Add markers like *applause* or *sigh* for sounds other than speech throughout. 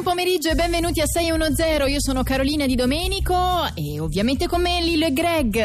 Buon pomeriggio e benvenuti a 610. Io sono Carolina Di Domenico e ovviamente con me Lillo e Greg.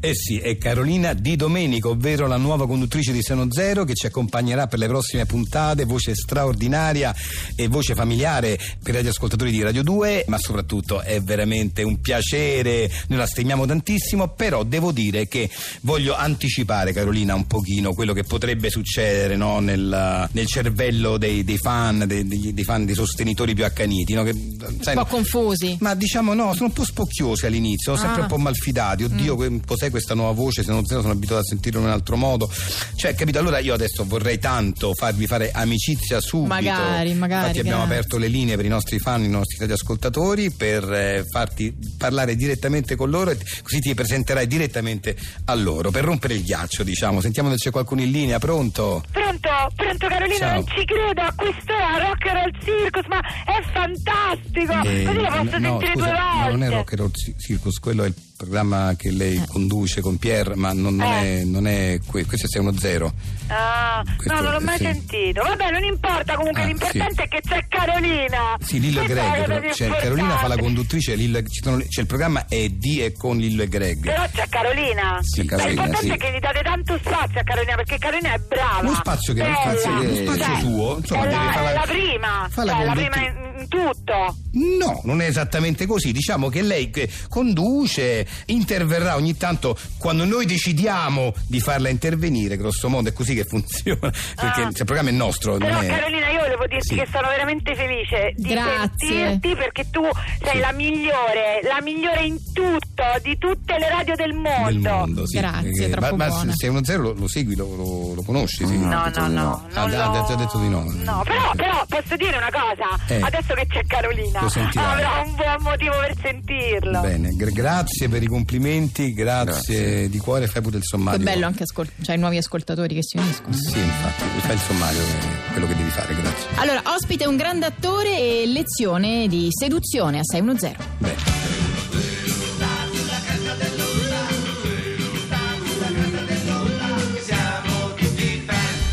Eh sì, è Carolina Di Domenico, ovvero la nuova conduttrice di Seno Zero che ci accompagnerà per le prossime puntate, voce straordinaria e voce familiare per gli ascoltatori di Radio 2, ma soprattutto è veramente un piacere, noi la stimiamo tantissimo, però devo dire che voglio anticipare Carolina un pochino quello che potrebbe succedere no, nel, nel, cervello dei, dei fan, dei, dei, fan, dei sostenitori più accaniti. No, che, sai, un po' confusi. Ma diciamo no, sono un po' spocchiosi all'inizio, sempre ah. un po' malfidati. Oddio, mm. cos'è questa nuova voce? Se non sono abituato a sentirlo in un altro modo. Cioè, capito? Allora io adesso vorrei tanto farvi fare amicizia subito. Magari, magari. Infatti abbiamo aperto le linee per i nostri fan, i nostri ascoltatori, per eh, farti parlare direttamente con loro e così ti presenterai direttamente a loro per rompere il ghiaccio, diciamo. Sentiamo se c'è qualcuno in linea, pronto? Pronto, pronto Carolina, Ciao. non ci credo a quest'ora Rock and Roll Circus, ma è fantastico! Eh, Così lo posso no, sentire scusa, due volte. No, non è Rock and Roll Circus, quello è il programma che lei eh. conduce con Pierre, ma non, non, eh. è, non è que- questo è uno zero. Ah, questo, no, non l'ho mai sì. sentito. Vabbè, non importa, comunque ah, l'importante sì. è che c'è Carolina. Sì, Lillo e Greg, cioè, Carolina fa la conduttrice, Lillo, cioè, il programma è di e con Lillo e Greg. Però c'è Carolina. Sì, Carolina, l'importante sì. è che gli date tanto spazio a Carolina, perché Carolina è brava. Uno spazio che è uno spazio, uno spazio cioè, suo, insomma, è la, deve fare la, la prima, fa la, cioè, la prima in, in tutto. No, non è esattamente così. Diciamo che lei conduce, interverrà ogni tanto quando noi decidiamo di farla intervenire, grosso modo è così che funziona. Perché ah. il programma è nostro. Però è... Carolina, io volevo dirti sì. che sono veramente felice di Grazie. sentirti perché tu sei sì. la migliore, la migliore in tutto, di tutte le radio del mondo. Del mondo sì. Grazie, eh, ma, ma se uno zero lo, lo segui, lo, lo, lo, conosci? Sì? No, no, no. no. Ah, ha già detto di no. No, però, però posso dire una cosa, eh. adesso che c'è Carolina, avrò un buon motivo per sentirlo. Bene, G- grazie per i complimenti, grazie, grazie, di cuore, fai pure il sommario. Che bello anche ascol- cioè, nuovi ascoltatori che si uniscono. Sì, infatti, fai il sommario, è quello che devi fare, grazie. Allora, ospite un grande attore e lezione di seduzione a 610. Bene.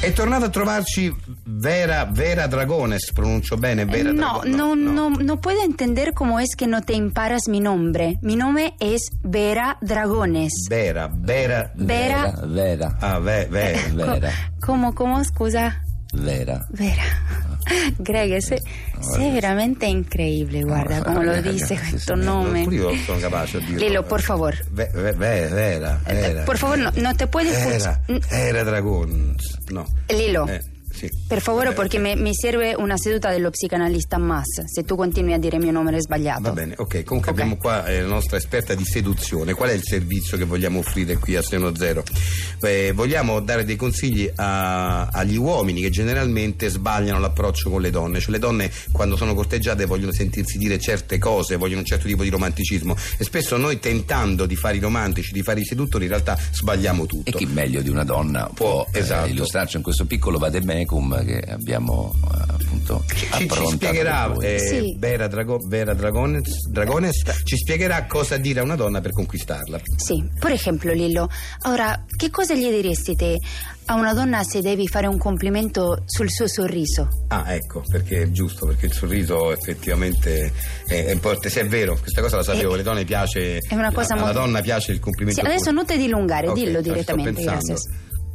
È tornata a trovarci Vera, Vera Dragones, pronuncio bene, Vera no, Dragones. No, no, no, no puedo entender cómo es que no te imparas mi nombre. Mi nombre es Vera Dragones. Vera, Vera. Vera. Vera. Ah, ve, Vera. *laughs* Vera. ¿Cómo, cómo, scusa? Vera. Vera. *laughs* Greg, sei veramente increíble, guarda come lo dice questo nome. Io sono capace di dirlo. Lilo, por favor. Ve, ve, vera, vera. Por favor, no, no te puedes... Era, era Dragon. No. Lilo. Eh. Sì. Per favore, perché mi, mi, serve una seduta dello psicanalista Mass. Se tu continui a dire il mio nome è sbagliato. Va bene, ok. Comunque okay. abbiamo qua eh, la nostra esperta di seduzione. Qual è il servizio che vogliamo offrire qui a Seno Zero? Eh, vogliamo dare dei consigli a, agli uomini che generalmente sbagliano l'approccio con le donne. Cioè le donne quando sono corteggiate vogliono sentirsi dire certe cose, vogliono un certo tipo di romanticismo. E spesso noi tentando di fare i romantici, di fare i seduttori, in realtà sbagliamo tutto. E chi meglio di una donna può, può esatto. eh, illustrarci in questo piccolo vademecum che abbiamo eh, appunto ci, ci spiegherà eh, sì. Vera, Drago, Vera Dragones, Dragones ci spiegherà cosa dire a una donna per conquistarla. Sì, per esempio Lillo, ora che cosa gli diresti te a una donna se devi fare un complimento sul suo sorriso? Ah, ecco, perché è giusto, perché il sorriso effettivamente è, è importante. Se è vero, questa cosa la sapevo, eh, le donne piace. È una cosa alla molto... donna piace il complimento. Sì, adesso non ti dilungare, okay, dillo direttamente, grazie.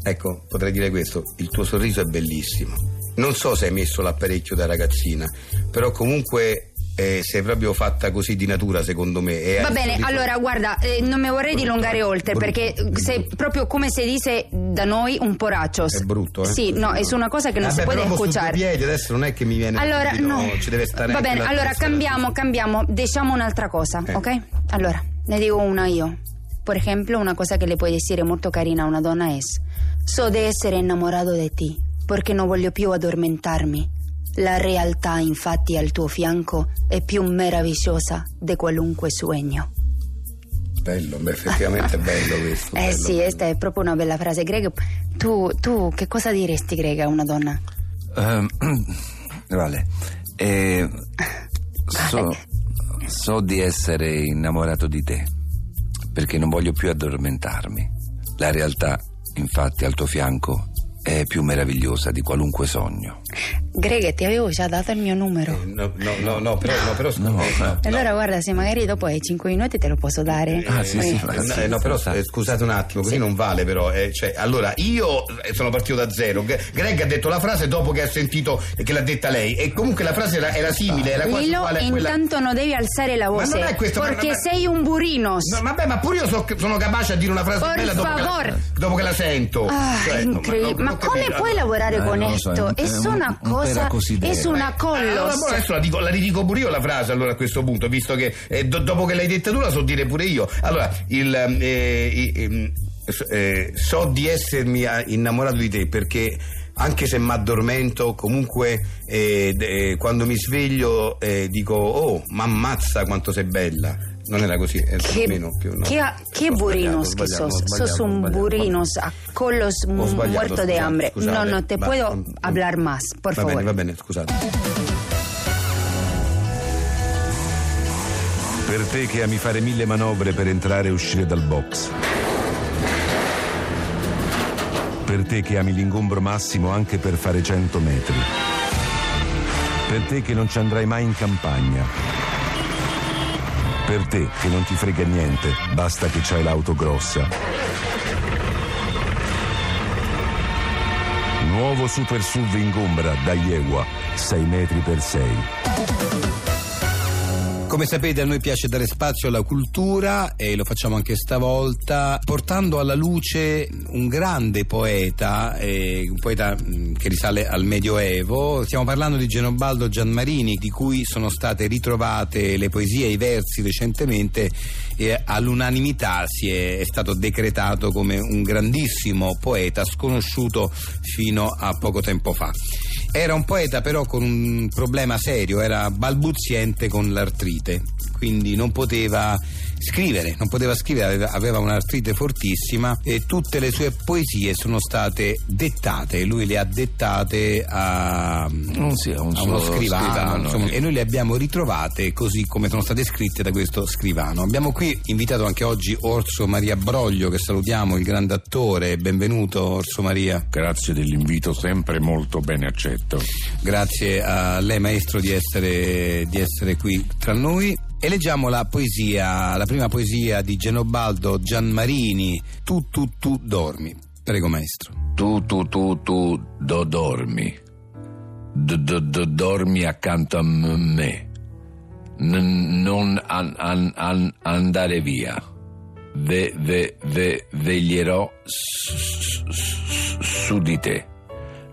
Ecco, potrei dire questo, il tuo sorriso è bellissimo. Non so se hai messo l'apparecchio da ragazzina, però comunque eh, sei proprio fatta così di natura secondo me e va bene sorriso... allora guarda eh, non mi vorrei brutto, dilungare oltre brutto, perché sei proprio come si dice da noi un poraccios è brutto eh? sì no è una cosa che non Vabbè, si può escuchare piedi adesso non è che mi viene allora no, no. ci deve stare va bene allora cambiamo cambiamo. Diciamo un'altra cosa eh. ok? Allora ne dico una io. Per esempio una cosa che le puoi dire molto carina a una donna è So di essere innamorato di te perché non voglio più addormentarmi. La realtà, infatti, al tuo fianco è più meravigliosa di qualunque sogno. Bello, effettivamente è bello *laughs* questo. Eh bello, sì, bello. questa è proprio una bella frase. Greg, tu, tu che cosa diresti, Greg, a una donna? Um, *clears throat* vale. Eh, so, so di essere innamorato di te perché non voglio più addormentarmi. La realtà infatti al tuo fianco è più meravigliosa di qualunque sogno. Greg, ti avevo già dato il mio numero. Eh, no, no, no, no, però, no, però No, no, allora guarda, se magari dopo hai 5 minuti te lo posso dare. Ah, sì, sì, ma- Eh, no, però eh, scusate un attimo, così non vale però. eh, cioè, allora, io eh, sono partito da zero. Greg ha detto la frase dopo che ha sentito che l'ha detta lei. E comunque la frase era, era simile, era quasi Lilo, quella. intanto non devi alzare la Ma voce. non è questo, ma- perché ma- sei un burinos. No, vabbè, ma pure io so- sono capace a dire una frase Por bella dopo che, la, favor. dopo che la sento. Ah, Cioè, incredibile. no, Ma, come capito. puoi lavorare Eh, con lo so, esto? è un- una un cosa. peracosidea. Es una Eh, Allora, collos. poi adesso la, dico, la ridico pure io la frase allora a questo punto, visto che eh, do- dopo che l'hai detta tu la so dire pure io. Allora, il, eh, ehm, so- eh, di essermi eh, innamorato di te perché anche se mi addormento, comunque eh, eh, quando mi sveglio eh, dico oh, ma ammazza quanto sei bella. Non era così, era Che, meno più, no. che, Ho burinos que ho sos. Sos un burinos a sbagliato, muerto de hambre. scusate. no, no te Va- puedo mm, hablar más, por va favor. bene, va bene, scusate. Per te che ami fare mille manovre per entrare e uscire dal box. Per te che ami l'ingombro massimo anche per fare 100 metri. Per te che non ci andrai mai in campagna. Per te che non ti frega niente, basta che c'hai l'auto grossa. Nuovo Super SUV Ingombra da Iewa, 6 metri per 6. Come sapete a noi piace dare spazio alla cultura e lo facciamo anche stavolta portando alla luce un grande poeta, eh, un poeta mh, che risale al Medioevo. Stiamo parlando di Genobaldo Gianmarini di cui sono state ritrovate le poesie e i versi recentemente e all'unanimità si è, è stato decretato come un grandissimo poeta sconosciuto fino a poco tempo fa. Era un poeta però con un problema serio, era balbuziente con l'artrite, quindi non poteva scrivere, non poteva scrivere, aveva, aveva un'artrite fortissima e tutte le sue poesie sono state dettate, lui le ha dettate a, Non sia un a uno scrivano, scrivano, insomma, e noi le abbiamo ritrovate così come sono state scritte da questo scrivano. Abbiamo qui invitato anche oggi Orso Maria Broglio, che salutiamo, il grande attore, benvenuto Orso Maria. Grazie dell'invito, sempre molto bene accetto. Grazie a lei maestro di essere, di essere qui tra noi. E leggiamo la poesia, la prima poesia di Genobaldo Gianmarini, Tu tu tu dormi. Prego maestro. Tu, tu, tu, tu, do dormi. Do, do, do, dormi accanto a me. N- non an- an- an- andare via. Ve, ve, ve, veglierò s- s- s- su di te.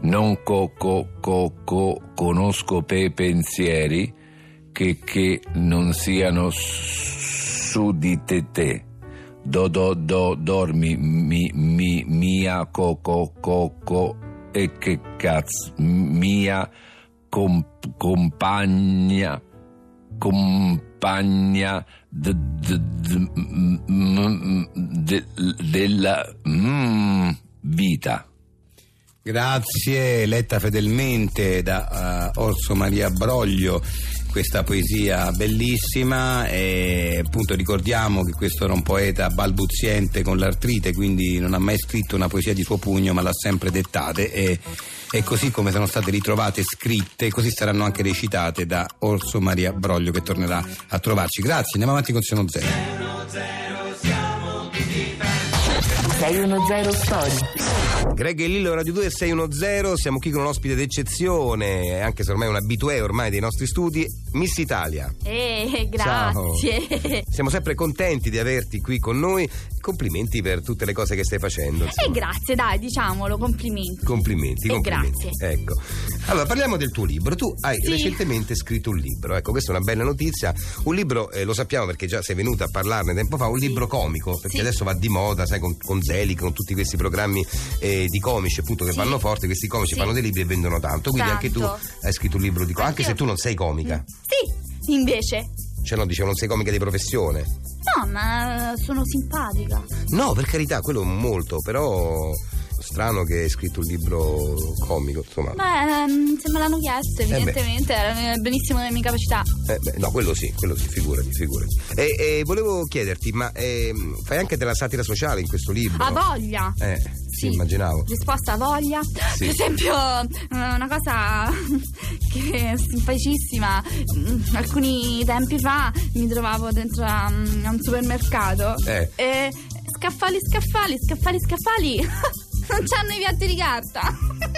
Non co, co, co, conosco pe pensieri che, che non siano su di te te. Do, do, do, dormi, mi, mi, mia, co, co, co, e che cazzo, mia com- compagna, compagna d- d- d- m- de- della mm, vita. Grazie, letta fedelmente da uh, Orso Maria Broglio questa poesia bellissima e appunto ricordiamo che questo era un poeta balbuziente con l'artrite quindi non ha mai scritto una poesia di suo pugno ma l'ha sempre dettate e, e così come sono state ritrovate scritte così saranno anche recitate da Orso Maria Broglio che tornerà a trovarci grazie andiamo avanti con Seno Zero 610 Story. Greg e Lillo Radio 2 610, siamo qui con un ospite d'eccezione, anche se ormai è un abitué ormai dei nostri studi, Miss Italia. Eh, grazie. Siamo sempre contenti di averti qui con noi, complimenti per tutte le cose che stai facendo. E grazie, dai, diciamolo, complimenti. Complimenti, complimenti. grazie. Ecco. Allora, parliamo del tuo libro. Tu hai Sì. recentemente scritto un libro. Ecco, questa è una bella notizia. Un libro, eh, lo sappiamo perché già sei venuta a parlarne tempo fa, un libro comico, perché Sì. adesso va di moda, sai, con, con Zelig, con tutti questi programmi eh, di comici, appunto, che Sì. vanno forte. Questi comici Sì. fanno dei libri e vendono tanto. Quindi anche tu Tanto. hai scritto un libro di comica, anche Anch'io. se tu non sei comica. Sì, invece. Cioè, no, dicevo, non sei comica di professione. No, ma sono simpatica. No, per carità, quello molto, però strano che hai scritto un libro comico, insomma. Beh, ehm, se me l'hanno chiesto, beh. evidentemente, era benissimo nelle mie capacità. Eh, beh, no, quello sì, quello sì, figurati, figurati. E, e volevo chiederti, ma ehm, fai anche della satira sociale in questo libro? Ha voglia! Eh, sì, immaginavo. Risposta voglia. Sì. Per esempio, eh, una cosa *laughs* che è simpaticissima. mm, Alcuni tempi fa mi trovavo dentro a, mm, a un supermercato Eh. e scaffali, scaffali, scaffali, scaffali. *laughs* Non c'hanno i piatti di carta. *laughs*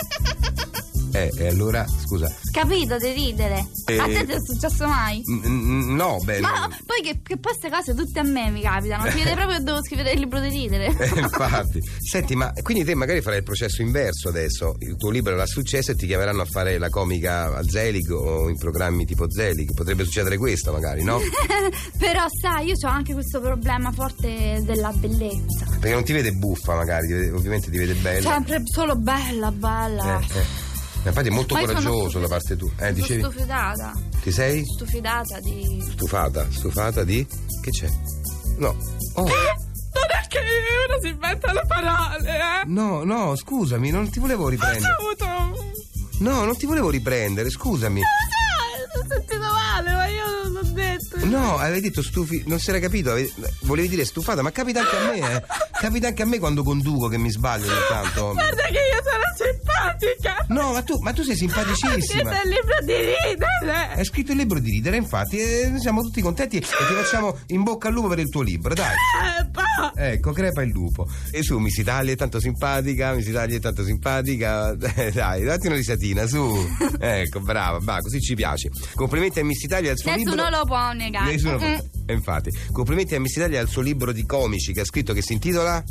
Eh, e allora, scusa. Capito di ridere? Eh. A te ti è successo mai? N- n- no, beh. Ma poi che, che poi queste cose tutte a me mi capitano. Si vede *laughs* proprio che devo scrivere il libro di ridere. Eh, *laughs* infatti, senti, ma quindi te magari farai il processo inverso adesso. Il tuo libro avrà successo e ti chiameranno a fare la comica a Zelig o in programmi tipo Zelig. Potrebbe succedere questo, magari, no? *laughs* Però sai, io ho anche questo problema forte della bellezza. Perché non ti vede buffa, magari, ti ovviamente ti vede bella. Sempre solo bella, bella. Eh, eh. Infatti è molto sono coraggioso da parte tua. Eh, dicevi? stufidata. Ti sei Stufidata di. stufata? Stufata di. Che c'è? No. Oh. *laughs* Non è che uno si inventa le parole, eh? No, no, scusami, non ti volevo Ho riprendere. avuto. Non No, non ti volevo riprendere, scusami. so, ho sentito male, ma io non l'ho detto. No, avevi detto stufi. Non si era capito, avevi- volevi dire stufata, ma capita anche a me, eh. *laughs* Capita anche a me quando conduco che mi sbaglio ogni tanto. Guarda che io sono simpatica. No, ma tu, ma tu sei simpaticissima. è il libro di ridere. Hai scritto il libro di ridere, infatti, e siamo tutti contenti e ti facciamo in bocca al lupo per il tuo libro, dai. Eh, pa. Ecco, crepa il lupo. E su, Miss Italia è tanto simpatica, Miss Italia è tanto simpatica. *laughs* Eh, dai, datti una risatina, su. *laughs* Ecco, brava, va, così ci piace. Complimenti a Miss Italia al suo Nessuno libro. lo può negare. Nessuno può- Mm. E infatti, complimenti a Miss Italia al suo libro di comici che ha scritto che si intitola.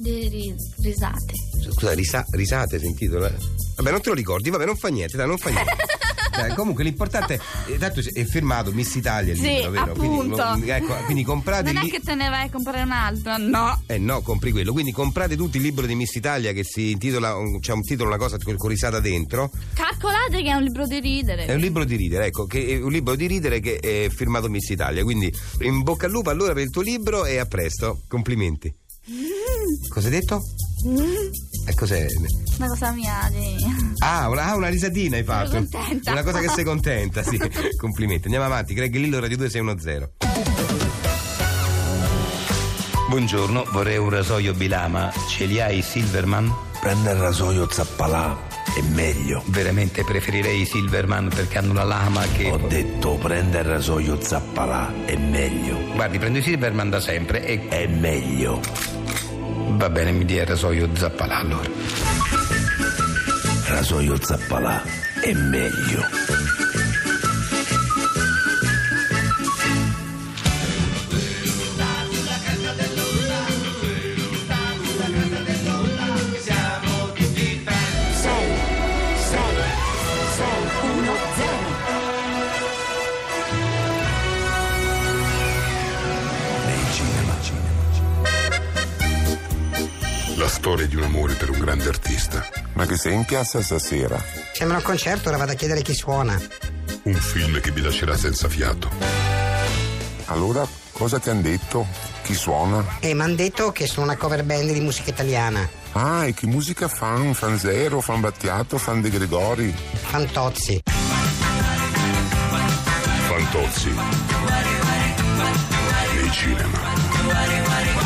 Di ri- risate. Scusa, risa- risate si intitola? Vabbè, non te lo ricordi, vabbè, non fa niente, dai, non fa niente. *laughs* Dai, comunque l'importante è, tanto è firmato Miss Italia il Sì, libro, vero? appunto. Quindi, ecco, quindi comprate Non è li- che te ne vai a comprare un altro, no. Eh no, compri quello. Quindi comprate tutti il libro di Miss Italia che si intitola, un- c'è un titolo, una cosa con con risata dentro. Calcolate che è un libro di ridere. È un libro di ridere, ecco, che è un libro di ridere che è firmato Miss Italia. Quindi in bocca al lupo allora per il tuo libro e a presto. Complimenti. Cosa hai detto? E cos'è? Una cosa mia di... Ah, una, ah, una risatina hai fatto. Sono contenta. Una cosa che sei contenta, sì. *laughs* Complimenti. Andiamo avanti. Greg Lillo, Radio 2610. Buongiorno, vorrei un rasoio Bilama. Ce li hai Silverman? Prende il rasoio Zappalà, è meglio. Veramente preferirei i Silverman perché hanno la lama che. Ho detto prende il rasoio Zappalà, è meglio. Guardi, prendo i Silverman da sempre e. È meglio. Va bene, mi dia il rasoio Zappalà allora. Rasoio Zappalà, è meglio. Che sei in piazza stasera? Sembra un concerto, ora vado a chiedere chi suona. Un film che vi lascerà senza fiato. Allora, cosa ti hanno detto? Chi suona? E mi hanno detto che sono una cover band di musica italiana. Ah, e che musica fan? Fan Zero, fan Battiato, fan De Gregori? Fantozzi. Fantozzi. Nei cinema.